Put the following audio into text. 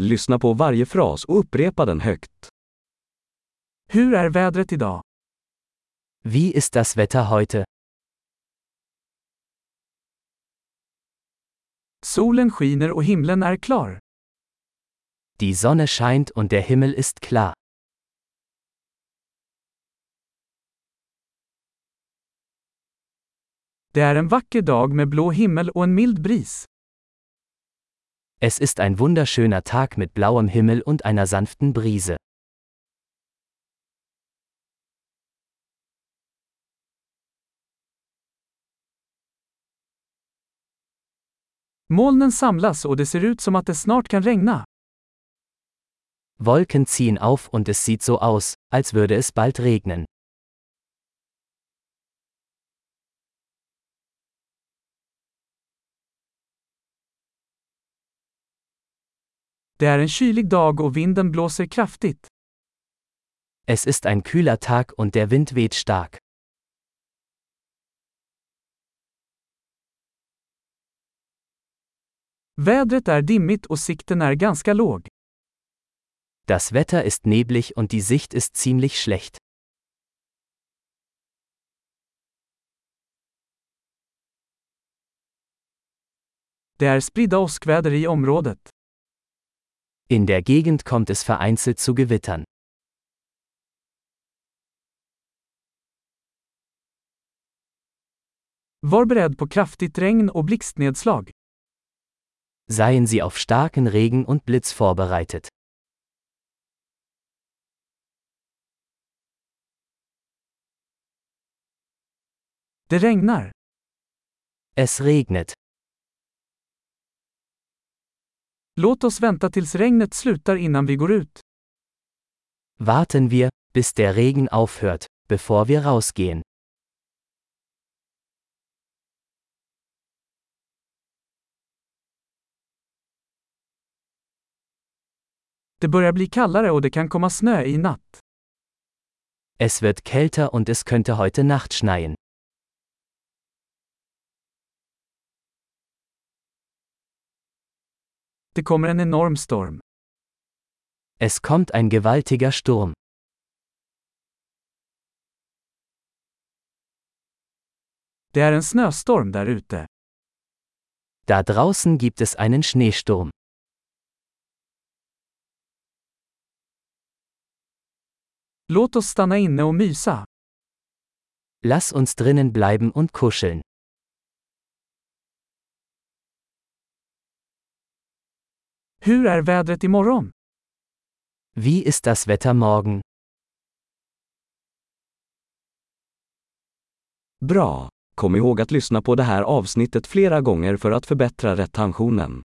Lyssna på varje fras och upprepa den högt. Hur är vädret idag? Wie ist das Wetter heute? Solen skiner och himlen är klar. Die Sonne scheint und der Himmel ist klar. Det är en vacker dag med blå himmel och en mild bris. Es ist ein wunderschöner Tag mit blauem Himmel und einer sanften Brise. Molnen samlas och det ser ut som att det snart kan regna. Wolken ziehen auf und es sieht so aus, als würde es bald regnen. Det är en kylig dag och vinden blåser kraftigt. Es ist ein kühler Tag und der Wind weht stark. Vädret är dimmigt och sikten är ganska låg. Das Wetter ist neblig und die Sicht ist ziemlich schlecht. Det är spridda åskväder i området. In der Gegend kommt es vereinzelt zu Gewittern. Var beredd på kraftigt regn och blixtnedslag. Seien Sie auf starken Regen und Blitz vorbereitet. Det regnar. Es regnet. Låt oss vänta tills regnet slutar innan vi går ut. Warten wir, bis der Regen aufhört, bevor wir rausgehen. Det börjar bli kallare och det kan komma snö i natt. Es wird kälter und es könnte heute Nacht schneien. Det kommer en enorm storm. Es kommt ein gewaltiger Sturm. Det är en snöstorm där ute. Da draußen gibt es einen Schneesturm. Låt oss stanna inne och mysa. Lass uns drinnen bleiben und kuscheln. Hur är vädret imorgon? Wie ist das Wetter morgen? Bra! Kom ihåg att lyssna på det här avsnittet flera gånger för att förbättra retentionen.